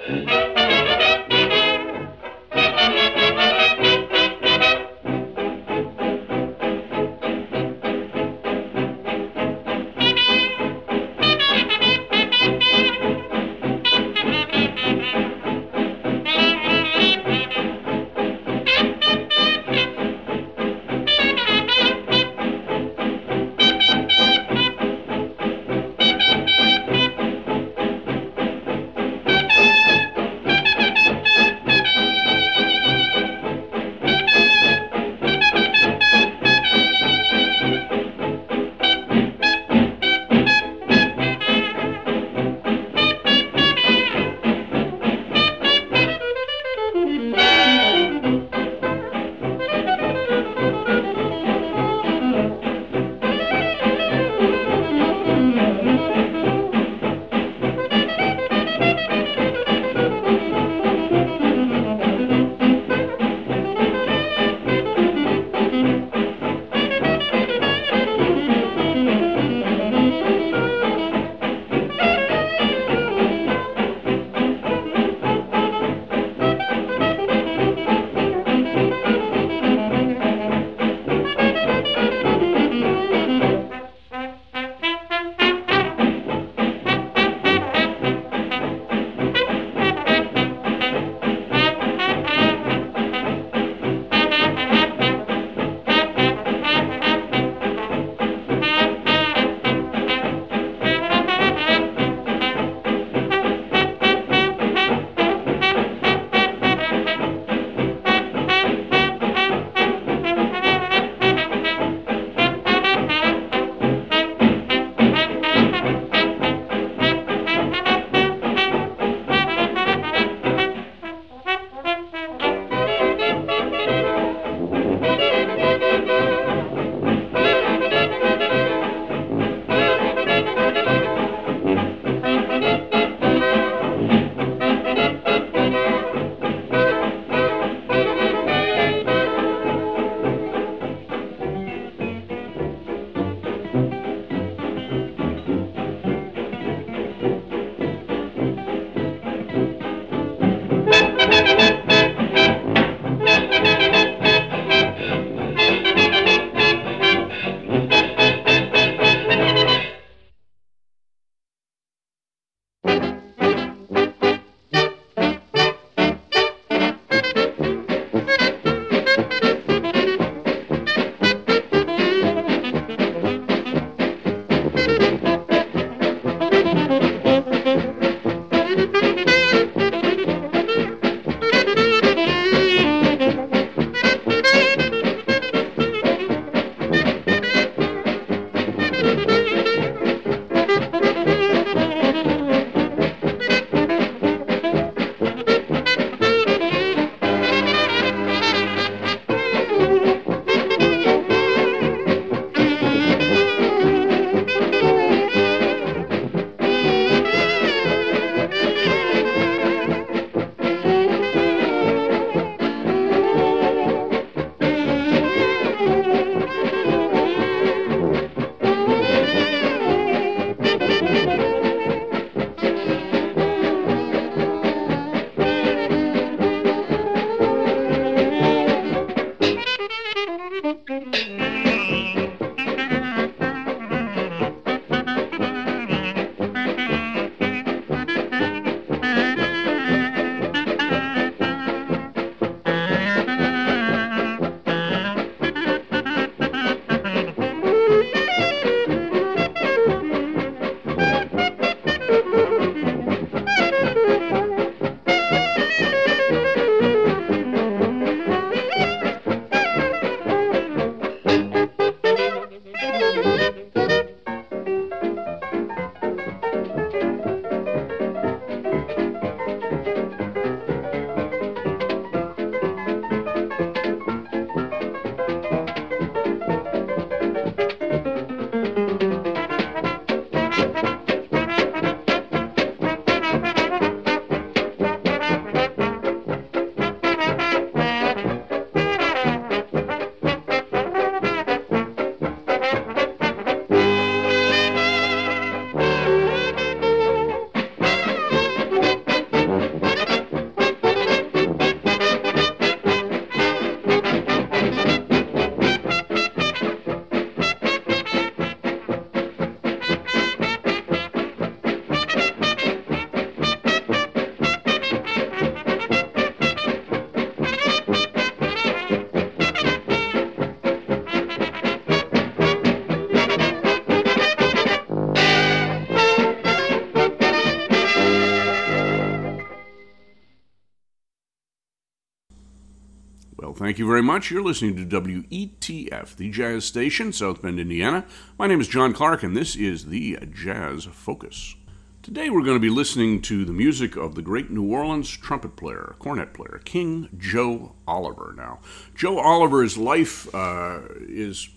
Música Thank you very much. You're listening to WETF, the Jazz Station, South Bend, Indiana. My name is John Clark, and this is the Jazz Focus. Today we're going to be listening to the music of the great New Orleans trumpet player, cornet player, King Joe Oliver. Now, Joe Oliver's life uh, is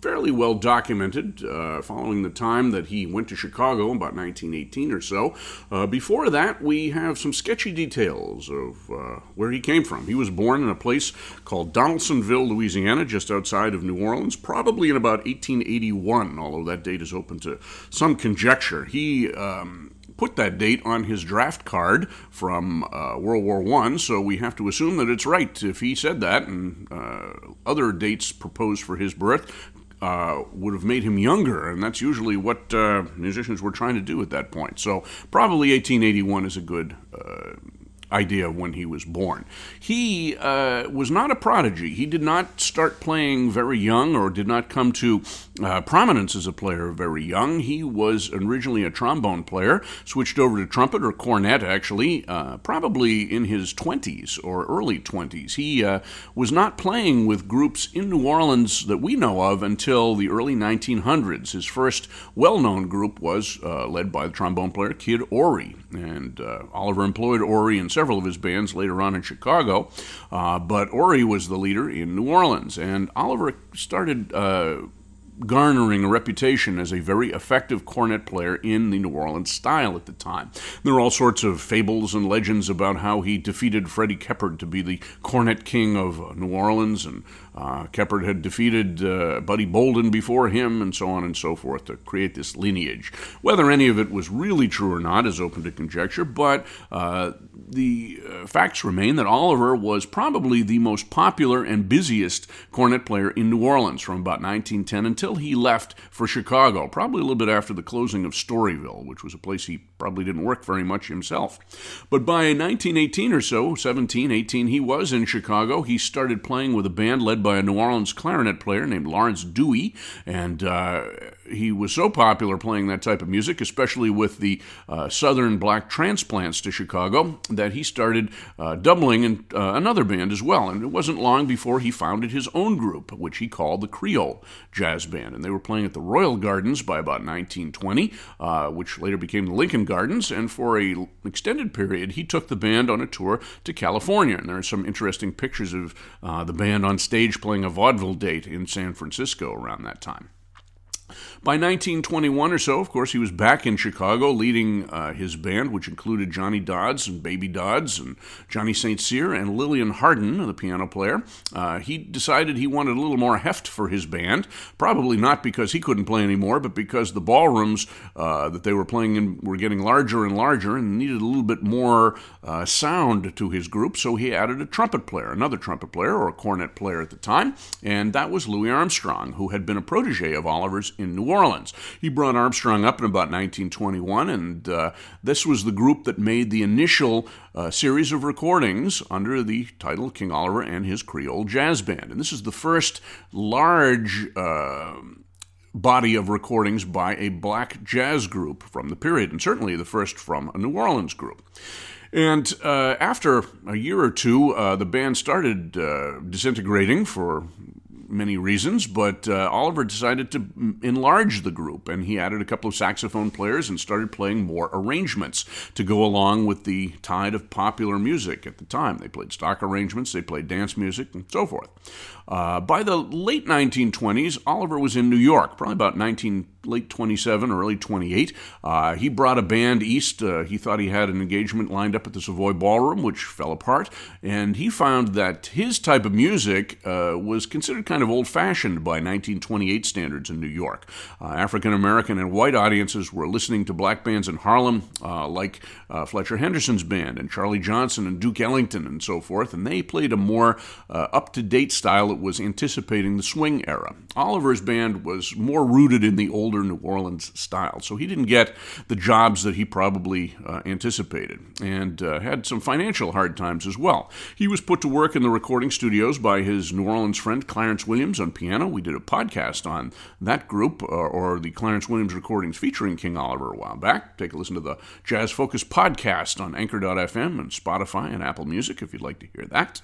fairly well documented uh, following the time that he went to Chicago about 1918 or so. Uh, before that, we have some sketchy details of uh, where he came from. He was born in a place called Donaldsonville, Louisiana, just outside of New Orleans, probably in about 1881, although that date is open to some conjecture. He um, put that date on his draft card from uh, World War One, so we have to assume that it's right if he said that. And uh, other dates proposed for his birth uh, would have made him younger, and that's usually what uh, musicians were trying to do at that point. So probably 1881 is a good uh, idea when he was born. He uh, was not a prodigy. He did not start playing very young or did not come to uh, prominence as a player very young. He was originally a trombone player, switched over to trumpet or cornet, actually, uh, probably in his 20s or early 20s. He uh, was not playing with groups in New Orleans that we know of until the early 1900s. His first well known group was uh, led by the trombone player Kid Ory, and uh, Oliver employed Ory in several of his bands later on in Chicago, uh, but Ory was the leader in New Orleans, and Oliver started garnering a reputation as a very effective cornet player in the New Orleans style at the time. There are all sorts of fables and legends about how he defeated Freddie Keppard to be the cornet king of New Orleans, and uh, Keppard had defeated uh, Buddy Bolden before him, and so on and so forth, to create this lineage. Whether any of it was really true or not is open to conjecture, but uh, the uh, facts remain that Oliver was probably the most popular and busiest cornet player in New Orleans from about 1910 until he left for Chicago, probably a little bit after the closing of Storyville, which was a place he probably didn't work very much himself. But by 1918 or so, 17, 18, he was in Chicago. He started playing with a band led by a New Orleans clarinet player named Lawrence Duhé, and uh, he was so popular playing that type of music, especially with the uh, Southern black transplants to Chicago, that he started uh, doubling in uh, another band as well. And it wasn't long before he founded his own group, which he called the Creole Jazz Band. And they were playing at the Royal Gardens by about 1920, uh, which later became the Lincoln Gardens. And for an extended period, he took the band on a tour to California. And there are some interesting pictures of uh, the band on stage playing a vaudeville date in San Francisco around that time. By 1921 or so, of course, he was back in Chicago leading uh, his band, which included Johnny Dodds and Baby Dodds and Johnny St. Cyr and Lillian Hardin, the piano player. Uh, he decided he wanted a little more heft for his band, probably not because he couldn't play anymore, but because the ballrooms uh, that they were playing in were getting larger and larger and needed a little bit more uh, sound to his group. So he added a trumpet player, another trumpet player or a cornet player at the time, and that was Louis Armstrong, who had been a protege of Oliver's in New Orleans. He brought Armstrong up in about 1921, and uh, this was the group that made the initial uh, series of recordings under the title King Oliver and his Creole Jazz Band. And this is the first large uh, body of recordings by a black jazz group from the period, and certainly the first from a New Orleans group. And uh, after a year or two, uh, the band started uh, disintegrating for many reasons, but uh, Oliver decided to enlarge the group, and he added a couple of saxophone players and started playing more arrangements to go along with the tide of popular music at the time. They played stock arrangements, they played dance music, and so forth. Uh, by the late 1920s, Oliver was in New York, probably about 19 late 27, or early 28. Uh, he brought a band east. Uh, he thought he had an engagement lined up at the Savoy Ballroom, which fell apart. And he found that his type of music uh, was considered kind of old fashioned by 1928 standards in New York. Uh, African American and white audiences were listening to black bands in Harlem, uh, like Fletcher Henderson's band and Charlie Johnson and Duke Ellington and so forth. And they played a more up to date style was anticipating the swing era. Oliver's band was more rooted in the older New Orleans style. So he didn't get the jobs that he probably uh, anticipated and uh, had some financial hard times as well. He was put to work in the recording studios by his New Orleans friend Clarence Williams on piano. We did a podcast on that group, or, or the Clarence Williams recordings featuring King Oliver a while back. Take a listen to the Jazz Focus podcast on Anchor.fm and Spotify and Apple Music if you'd like to hear that.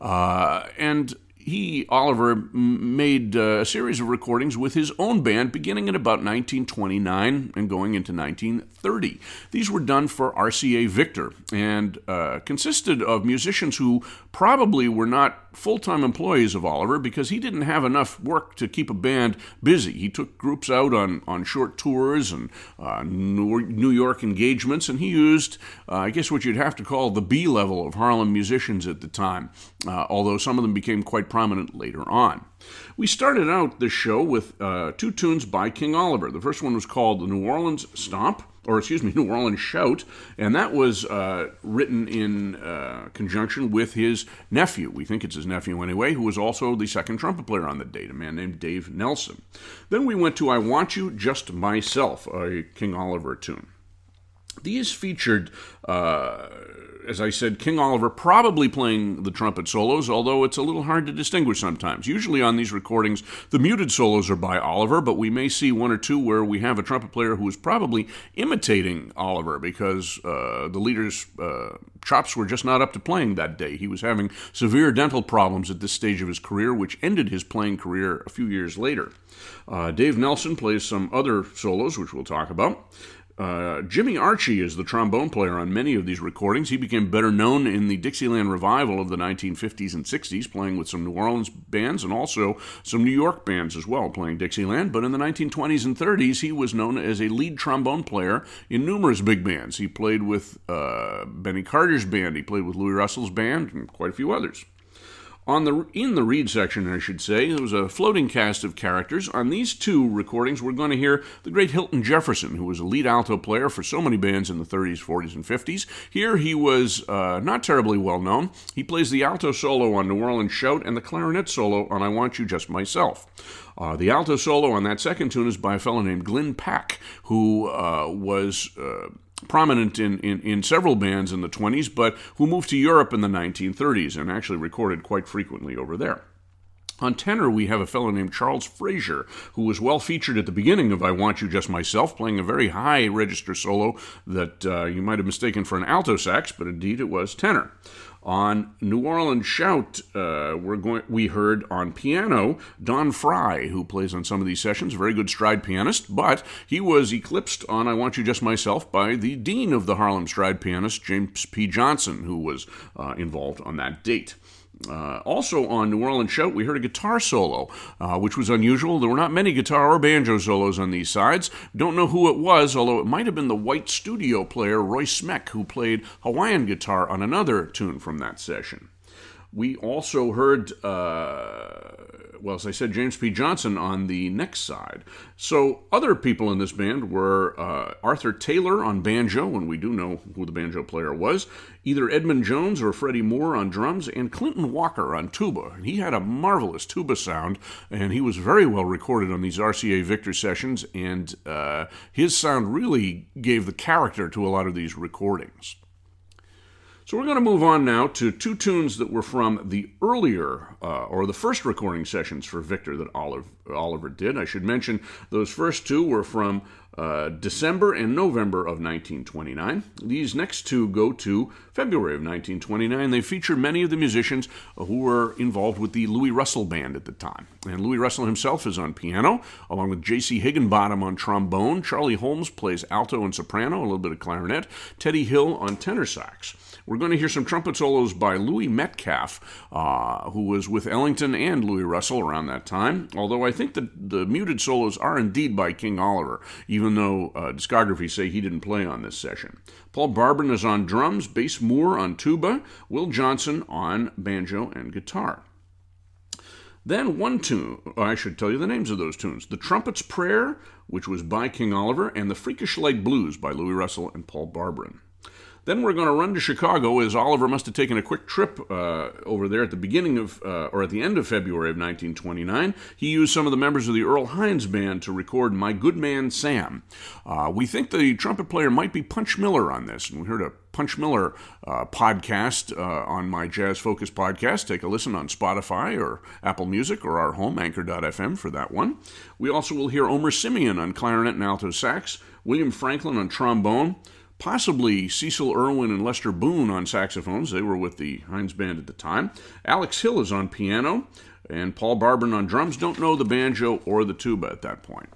Uh, and he, Oliver, made uh, a series of recordings with his own band beginning in about 1929 and going into 1930. These were done for RCA Victor and uh, consisted of musicians who probably were not full time employees of Oliver because he didn't have enough work to keep a band busy. He took groups out on, on short tours and uh, New York engagements, and he used, uh, I guess, what you'd have to call the B level of Harlem musicians at the time, uh, although some of them became quite prominent later on. We started out the show with uh, two tunes by King Oliver. The first one was called the New Orleans Stomp or excuse me, New Orleans Shout, and that was uh, written in uh, conjunction with his nephew. We think it's his nephew anyway, who was also the second trumpet player on the date, a man named Dave Nelson. Then we went to I Want You Just Myself, a King Oliver tune. These featured uh, as I said, King Oliver probably playing the trumpet solos, although it's a little hard to distinguish sometimes. Usually on these recordings, the muted solos are by Oliver, but we may see one or two where we have a trumpet player who is probably imitating Oliver because uh, the leader's uh, chops were just not up to playing that day. He was having severe dental problems at this stage of his career, which ended his playing career a few years later. Uh, Dave Nelson plays some other solos, which we'll talk about. Uh, Jimmy Archey is the trombone player on many of these recordings. He became better known in the Dixieland revival of the 1950s and 60s, playing with some New Orleans bands and also some New York bands as well, playing Dixieland. But in the 1920s and 30s, he was known as a lead trombone player in numerous big bands. He played with uh, Benny Carter's band, he played with Luis Russell's band, and quite a few others. On the in the reed section, I should say, there was a floating cast of characters. On these two recordings, we're going to hear the great Hilton Jefferson, who was a lead alto player for so many bands in the 30s, 40s, and 50s. Here, he was uh, not terribly well known. He plays the alto solo on New Orleans Shout and the clarinet solo on I Want You Just Myself. Uh, the alto solo on that second tune is by a fellow named Glyn Paque, who uh, was uh, prominent in, in, in, several bands in the 20s, but who moved to Europe in the 1930s and actually recorded quite frequently over there. On tenor, we have a fellow named Charles Frazier, who was well featured at the beginning of I Want You Just Myself, playing a very high register solo that uh, you might have mistaken for an alto sax, but indeed it was tenor. On New Orleans Shout, uh, we're going, we heard on piano Don Frye, who plays on some of these sessions, a very good stride pianist, but he was eclipsed on I Want You Just Myself by the dean of the Harlem stride pianist, James P. Johnson, who was uh, involved on that date. Uh, also on New Orleans Shout, we heard a guitar solo, uh, which was unusual. There were not many guitar or banjo solos on these sides. Don't know who it was, although it might have been the white studio player Roy Smeck who played Hawaiian guitar on another tune from that session. We also heard uh, well, as I said, James P. Johnson on the next side. So other people in this band were uh, Arthur Taylor on banjo, and we do know who the banjo player was, either Edmund Jones or Freddie Moore on drums, and Clinton Walker on tuba. And he had a marvelous tuba sound, and he was very well recorded on these RCA Victor sessions, and uh, his sound really gave the character to a lot of these recordings. So we're going to move on now to two tunes that were from the earlier uh, or the first recording sessions for Victor that Oliver, Oliver did. I should mention those first two were from uh, December and November of 1929. These next two go to February of 1929. They feature many of the musicians who were involved with the Luis Russell Band at the time. And Luis Russell himself is on piano, along with J.C. Higginbotham on trombone. Charlie Holmes plays alto and soprano, a little bit of clarinet. Teddy Hill on tenor sax. We're going to hear some trumpet solos by Louis Metcalf, uh, who was with Ellington and Luis Russell around that time. Although I think that the muted solos are indeed by King Oliver, even though uh, discography say he didn't play on this session. Paul Barbarin is on drums, Bass Moore on tuba, Will Johnson on banjo and guitar. Then one tune, I should tell you the names of those tunes The Trumpet's Prayer, which was by King Oliver, and The Freakish Light Blues by Luis Russell and Paul Barbarin. Then we're going to run to Chicago as Oliver must have taken a quick trip uh, over there at the beginning of, uh, or at the end of February of 1929. He used some of the members of the Earl Hines Band to record My Good Man Sam. Uh, we think the trumpet player might be Punch Miller on this, and we heard a Punch Miller uh, podcast uh, on my Jazz Focus podcast. Take a listen on Spotify or Apple Music or our home, anchor.fm, for that one. We also will hear Omer Simeon on clarinet and alto sax, William Franklin on trombone, possibly Cecil Irwin and Lester Boone on saxophones. They were with the Hines Band at the time. Alex Hill is on piano, and Paul Barber on drums. Don't know the banjo or the tuba at that point.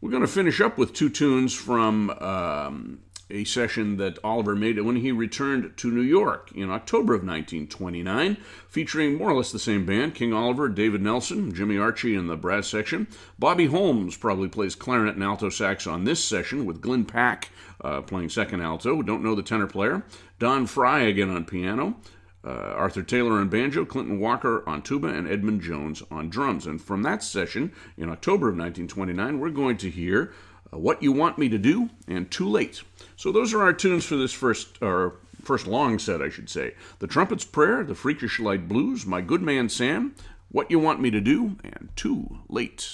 We're going to finish up with two tunes from um, a session that Oliver made when he returned to New York in October of 1929, featuring more or less the same band King Oliver, David Nelson, Jimmy Archey in the brass section. Bobby Holmes probably plays clarinet and alto sax on this session, with Glyn Paque uh, playing second alto. Don't know the tenor player. Don Frye again on piano. Uh, Arthur Taylor on banjo, Clinton Walker on tuba, and Edmund Jones on drums. And from that session in October of 1929, we're going to hear uh, What You Want Me to Do and Too Late. So those are our tunes for this first, or first long set, I should say. The Trumpet's Prayer, The Freakish Light Blues, My Good Man Sam, What You Want Me to Do, and Too Late.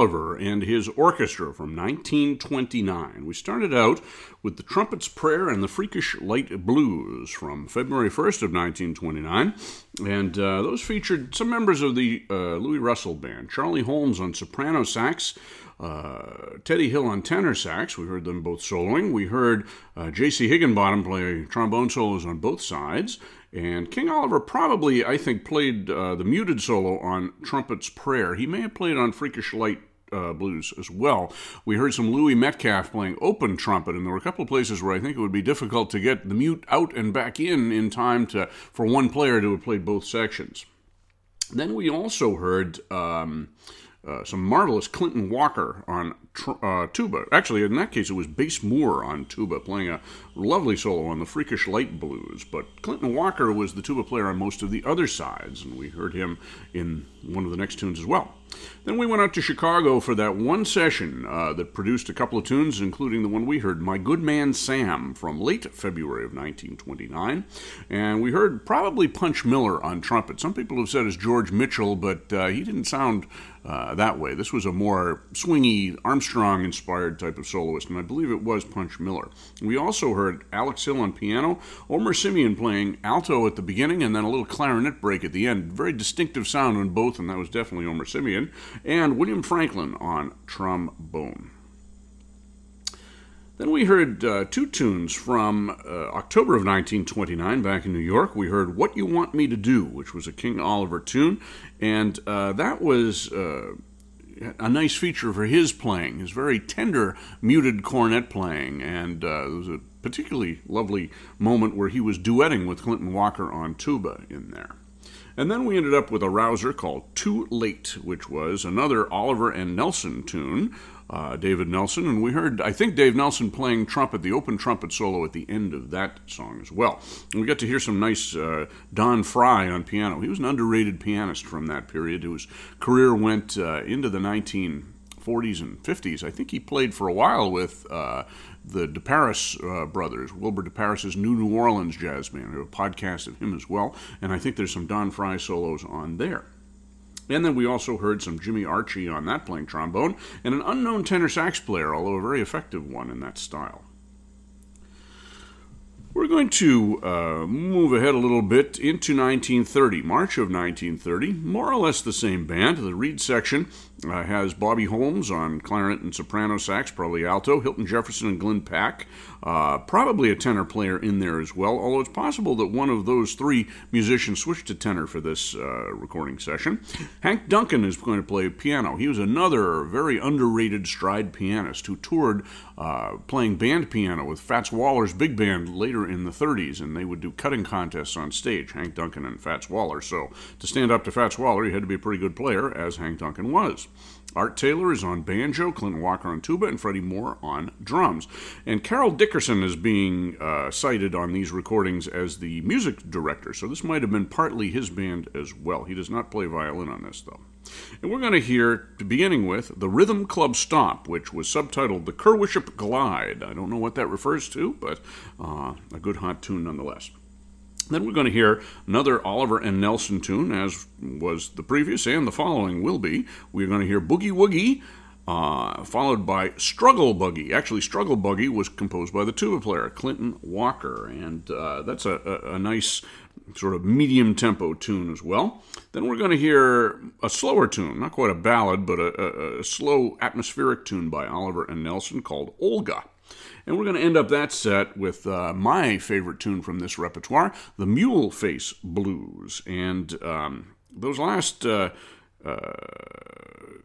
Oliver and his orchestra from 1929. We started out with the Trumpet's Prayer and the Freakish Light Blues from February 1st of 1929, and uh, those featured some members of the uh, Luis Russell Band, Charlie Holmes on soprano sax, uh, Teddy Hill on tenor sax. We heard them both soloing. We heard uh, J.C. Higginbotham play trombone solos on both sides. And King Oliver probably, I think, played uh, the muted solo on Trumpet's Prayer. He may have played on Freakish Light uh, blues as well. We heard some Louis Metcalf playing open trumpet, and there were a couple of places where I think it would be difficult to get the mute out and back in in time to for one player to have played both sections. Then we also heard. Um, uh, some marvelous Clinton Walker on tr- uh, tuba. Actually, in that case, it was Bass Moore on tuba, playing a lovely solo on the Freakish Light Blues. But Clinton Walker was the tuba player on most of the other sides, and we heard him in one of the next tunes as well. Then we went out to Chicago for that one session uh, that produced a couple of tunes, including the one we heard, My Good Man Sam, from late February of 1929. And we heard probably Punch Miller on trumpet. Some people have said it's George Mitchell, but uh, he didn't sound uh, that way. This was a more swingy, Armstrong inspired type of soloist, and I believe it was Punch Miller. We also heard Alex Hill on piano, Omer Simeon playing alto at the beginning, and then a little clarinet break at the end. Very distinctive sound on both, and that was definitely Omer Simeon, and William Franklin on trombone. Then we heard uh, two tunes from uh, October of 1929 back in New York. We heard What You Want Me to Do, which was a King Oliver tune, and uh, that was uh, a nice feature for his playing, his very tender, muted cornet playing, and uh, it was a particularly lovely moment where he was duetting with Clinton Walker on tuba in there. And then we ended up with a rouser called Too Late, which was another Oliver and Nelson tune uh, David Nelson, and we heard, I think, Dave Nelson playing trumpet, the open trumpet solo at the end of that song as well. And we got to hear some nice uh, Don Frye on piano. He was an underrated pianist from that period whose career went uh, into the 1940s and 50s. I think he played for a while with uh, the DeParis uh, brothers, Wilbur DeParis's New New Orleans Jazz Band. We have a podcast of him as well, and I think there's some Don Frye solos on there. And then we also heard some Jimmy Archey on that playing trombone, and an unknown tenor sax player, although a very effective one in that style. We're going to uh, move ahead a little bit into 1930, March of 1930. More or less the same band. The Reed section uh, has Bobby Holmes on clarinet and soprano sax, probably alto, Hilton Jefferson and Glyn Paque, uh, probably a tenor player in there as well, although it's possible that one of those three musicians switched to tenor for this uh, recording session. Hank Duncan is going to play piano. He was another very underrated stride pianist who toured uh, playing band piano with Fats Waller's big band later in the 30s, and they would do cutting contests on stage, Hank Duncan and Fats Waller. So to stand up to Fats Waller, you had to be a pretty good player, as Hank Duncan was. Art Taylor is on banjo, Clinton Walker on tuba, and Freddie Moore on drums. And Carroll Dickerson is being uh, cited on these recordings as the music director, so this might have been partly his band as well. He does not play violin on this, though. And we're going to hear, beginning with, the Rhythm Club Stomp, which was subtitled The Kerwishup Glide. I don't know what that refers to, but uh, a good hot tune nonetheless. Then we're going to hear another Oliver and Nelson tune, as was the previous and the following will be. We're going to hear Boogie Woogie, uh, followed by Struggle Buggy. Actually, Struggle Buggy was composed by the tuba player Clinton Walker, and uh, that's a, a, a, nice sort of medium tempo tune as well. Then we're going to hear a slower tune, not quite a ballad, but a, a slow atmospheric tune by Oliver and Nelson called Olga. And we're going to end up that set with uh, my favorite tune from this repertoire, the Mule Face Blues. And um, those last uh, uh,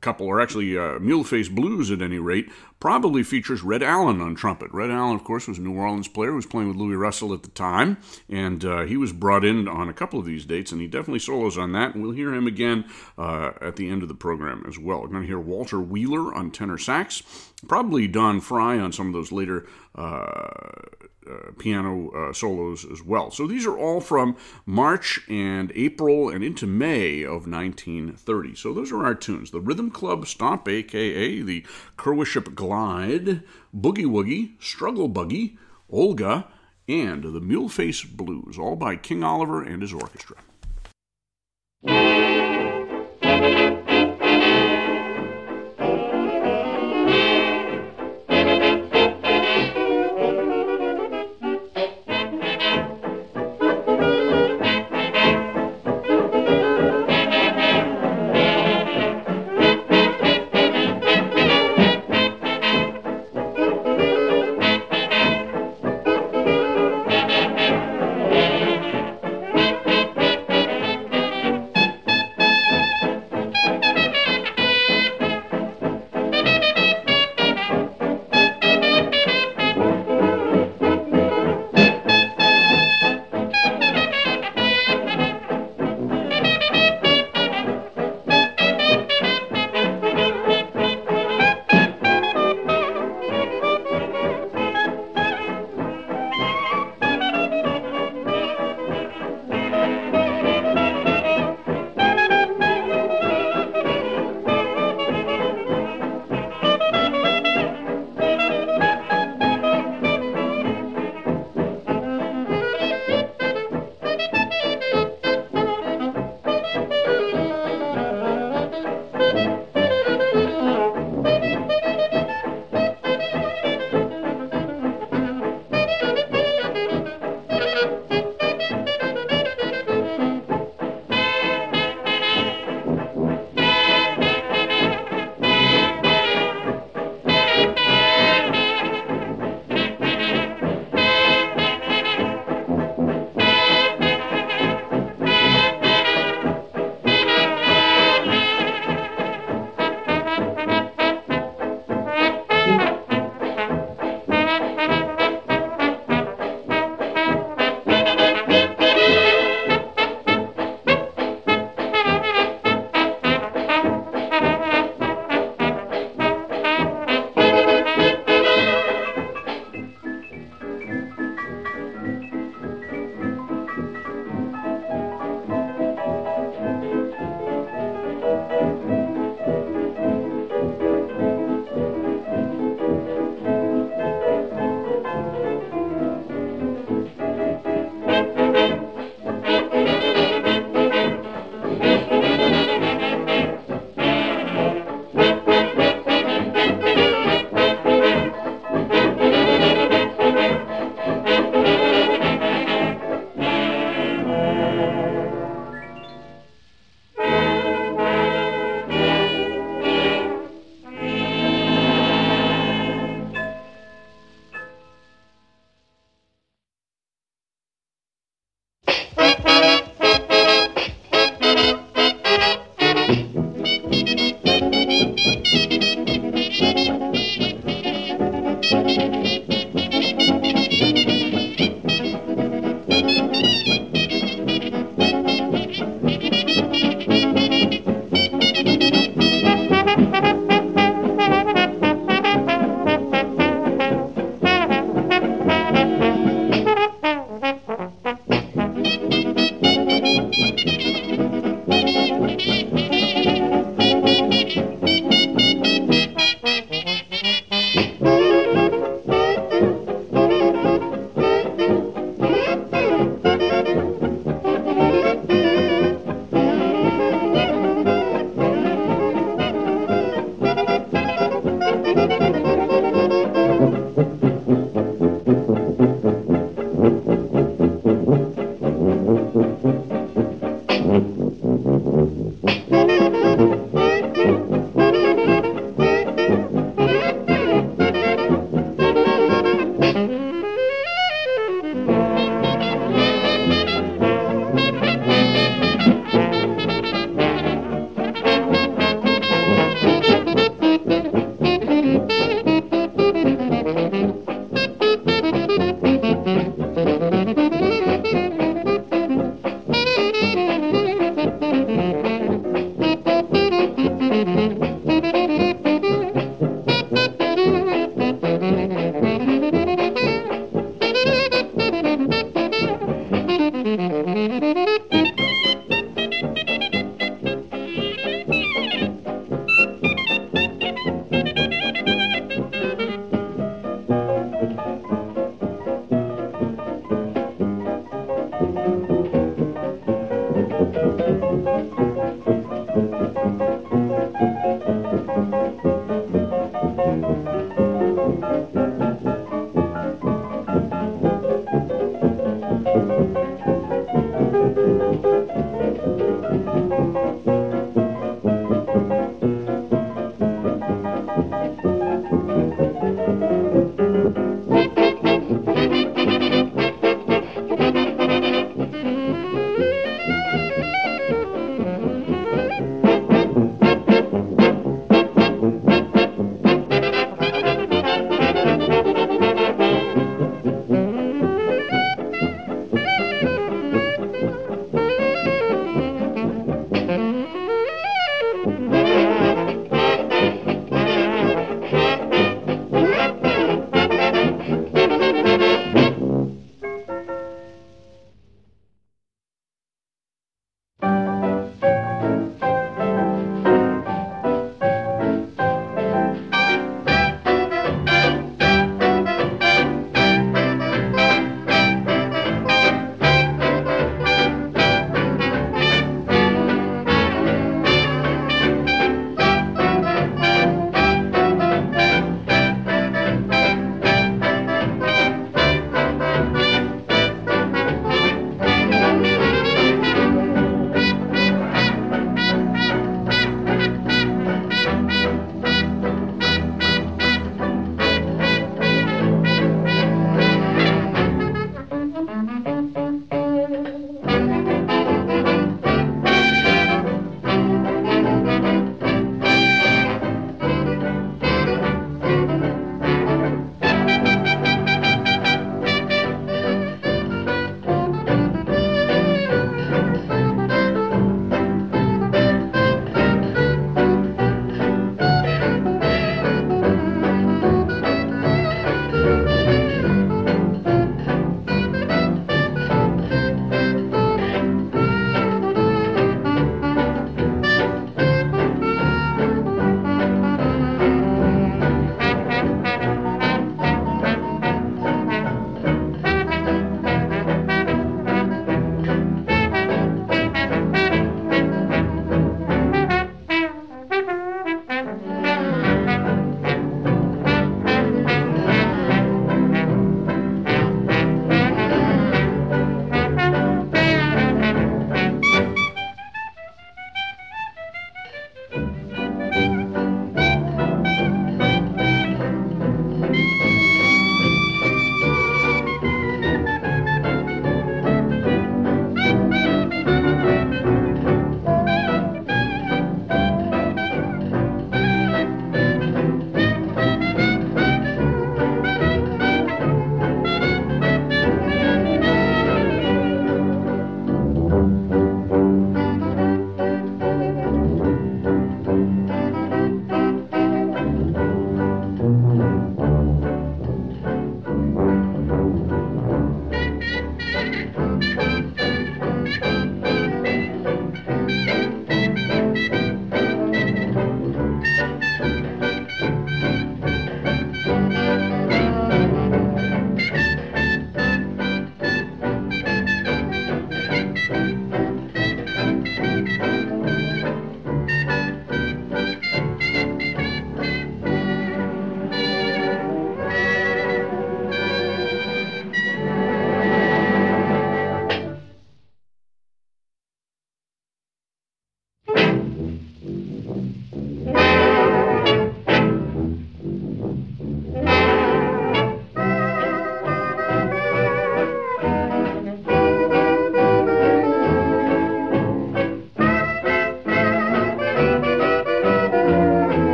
couple, or actually uh, Mule Face Blues at any rate, probably features Red Allen on trumpet. Red Allen, of course, was a New Orleans player who was playing with Luis Russell at the time, and uh, he was brought in on a couple of these dates, and he definitely solos on that, and we'll hear him again uh, at the end of the program as well. We're going to hear Walter Wheeler on tenor sax, probably Don Frye on some of those later uh, piano uh, solos as well. So these are all from March and April and into May of 1930. So those are our tunes. The Rhythm Club Stomp, aka the Kerwishup Glide, Boogie Woogie, Struggle Buggy, Olga, and the Muleface Blues, all by King Oliver and his orchestra.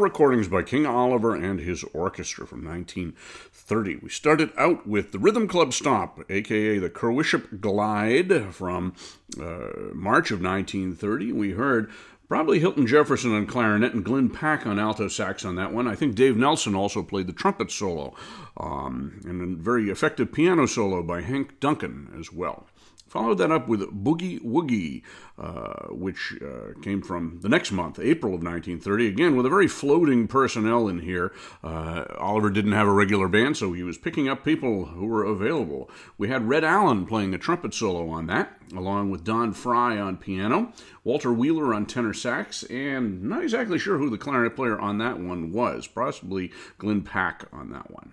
Recordings by King Oliver and his orchestra from 1930. We started out with the Rhythm Club Stomp, aka the Kerwishup Glide from uh, March of 1930. We heard probably Hilton Jefferson on clarinet and Glyn Paque on alto sax on that one. I think Dave Nelson also played the trumpet solo, um, and a very effective piano solo by Hank Duncan as well. Followed that up with Boogie Woogie, uh, which uh, came from the next month, April of 1930. Again, with a very floating personnel in here. Uh, Oliver didn't have a regular band, so he was picking up people who were available. We had Red Allen playing a trumpet solo on that, along with Don Frye on piano, Walter Wheeler on tenor sax, and not exactly sure who the clarinet player on that one was, possibly Glyn Paque on that one.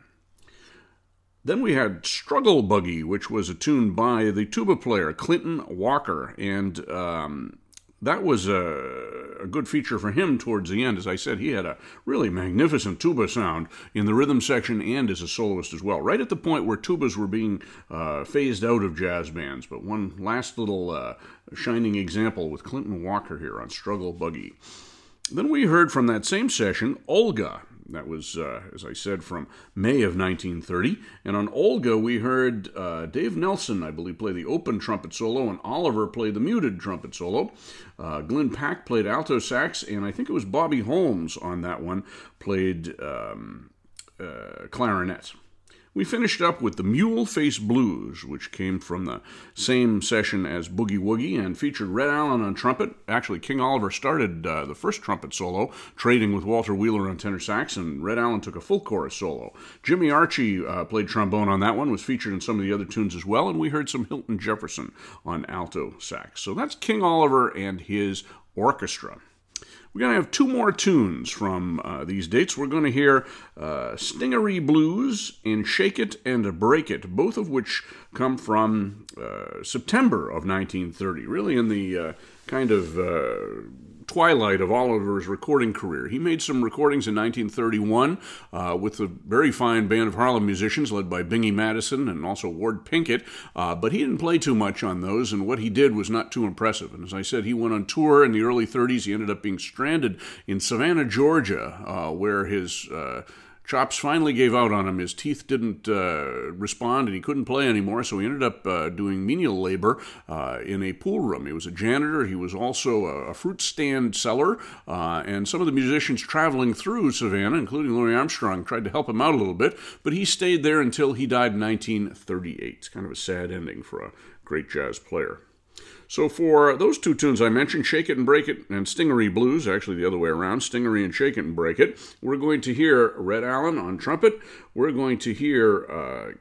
Then we had Struggle Buggy, which was a tune by the tuba player Clinton Walker, and um, that was a, a, good feature for him towards the end. As I said, he had a really magnificent tuba sound in the rhythm section and as a soloist as well, right at the point where tubas were being uh, phased out of jazz bands. But one last little uh, shining example with Clinton Walker here on Struggle Buggy. Then we heard from that same session Olga, that was, uh, as I said, from May of 1930. And on Olga, we heard uh, Dave Nelson, I believe, play the open trumpet solo, and Oliver play the muted trumpet solo. Uh, Glyn Paque played alto sax, and I think it was Bobby Holmes on that one played um, uh, clarinet. We finished up with the Mule Face Blues, which came from the same session as Boogie Woogie and featured Red Allen on trumpet. Actually, King Oliver started uh, the first trumpet solo, trading with Walter Wheeler on tenor sax, and Red Allen took a full chorus solo. Jimmy Archey uh, played trombone on that one, was featured in some of the other tunes as well, and we heard some Hilton Jefferson on alto sax. So that's King Oliver and his orchestra. We're going to have two more tunes from uh, these dates. We're going to hear uh, Stingaree Blues and Shake It and Break It, both of which come from uh, September of 1930, really in the uh, kind of uh, twilight of Oliver's recording career. He made some recordings in 1931 uh, with a very fine band of Harlem musicians led by Bingie Madison and also Ward Pinkett, uh, but he didn't play too much on those, and what he did was not too impressive. And as I said, he went on tour in the early 30s. He ended up being stranded in Savannah, Georgia, uh, where his uh, Chops finally gave out on him. His teeth didn't uh, respond and he couldn't play anymore, so he ended up uh, doing menial labor uh, in a pool room. He was a janitor. He was also a, fruit stand seller. Uh, and some of the musicians traveling through Savannah, including Louis Armstrong, tried to help him out a little bit, but he stayed there until he died in 1938. It's kind of a sad ending for a great jazz player. So for those two tunes I mentioned, Shake It and Break It and Stingaree Blues, actually the other way around, Stingaree and Shake It and Break It, we're going to hear Red Allen on trumpet. We're going to hear uh,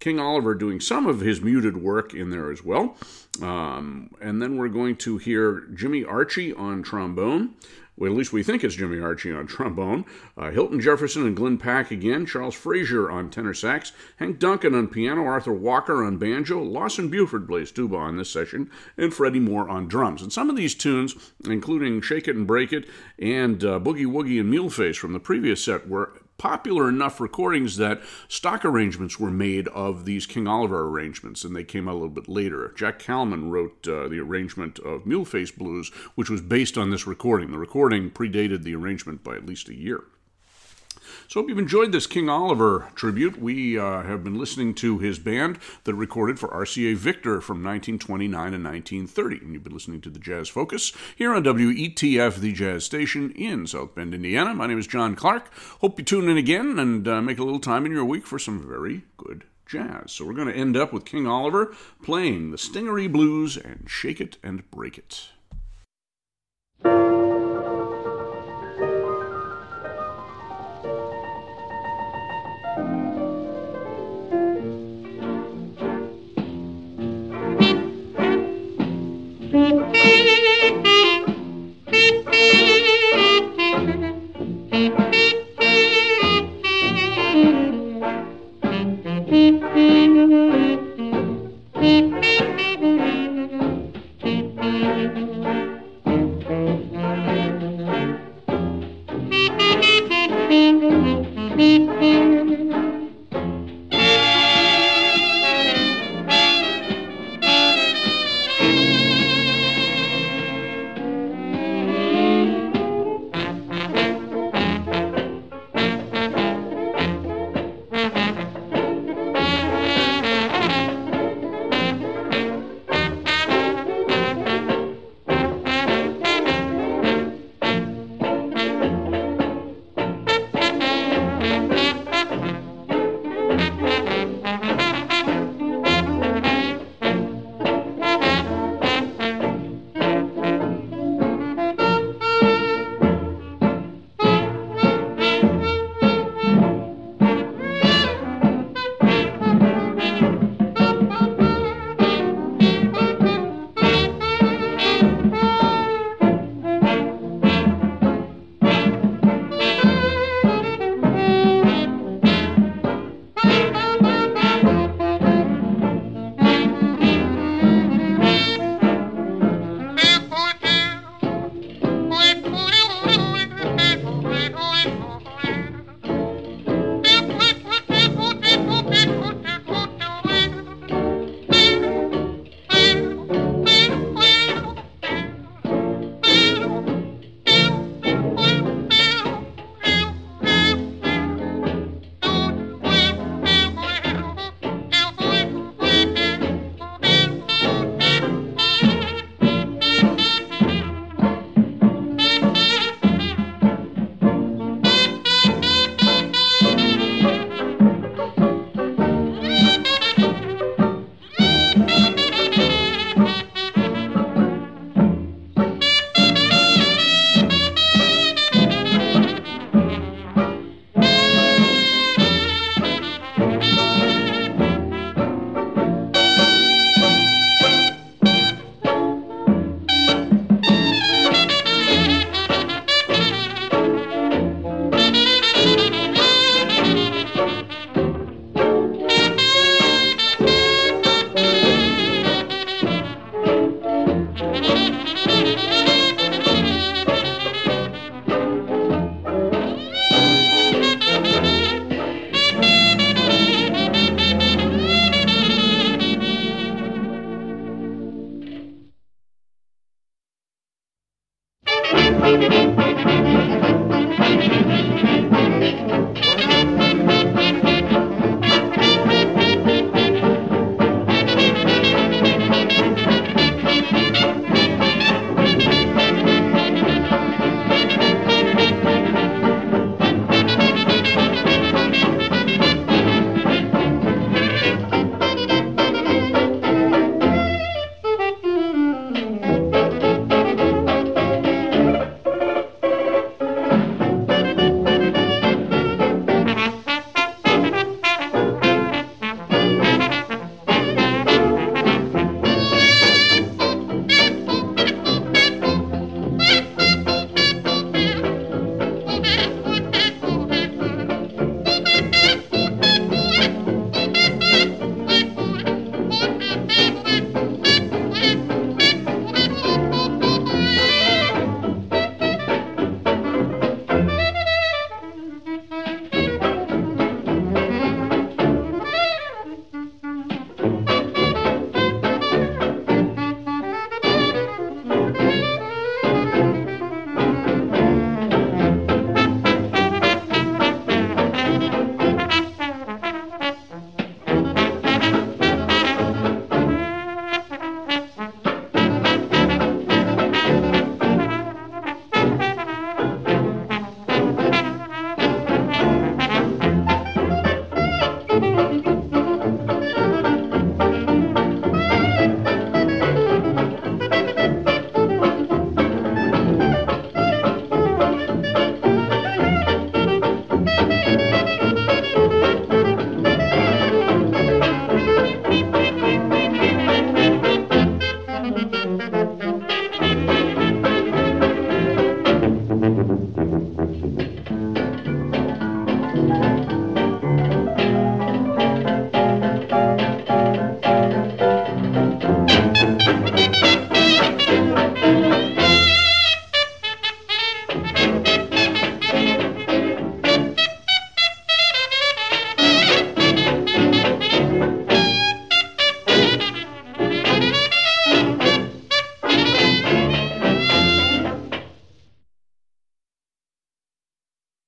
King Oliver doing some of his muted work in there as well. Um, and then we're going to hear Jimmy Archey on trombone well, at least we think it's Jimmy Archey on trombone, uh, Hilton Jefferson and Glyn Paque again, Charles Frazier on tenor sax, Hank Duncan on piano, Arthur Walker on banjo, Lawson Buford plays tuba on this session, and Freddie Moore on drums. And some of these tunes, including Shake It and Break It and uh, Boogie Woogie and Mule Face from the previous set, were popular enough recordings that stock arrangements were made of these King Oliver arrangements, and they came out a little bit later. Jack Kallman wrote uh, the arrangement of Muleface Blues, which was based on this recording. The recording predated the arrangement by at least a year. So, hope you've enjoyed this King Oliver tribute. We uh, have been listening to his band that recorded for RCA Victor from 1929 and 1930. And you've been listening to the Jazz Focus here on WETF, the jazz station in South Bend, Indiana. My name is John Clark. Hope you tune in again and uh, make a little time in your week for some very good jazz. So, we're going to end up with King Oliver playing the Stingaree Blues and Shake It and Break It.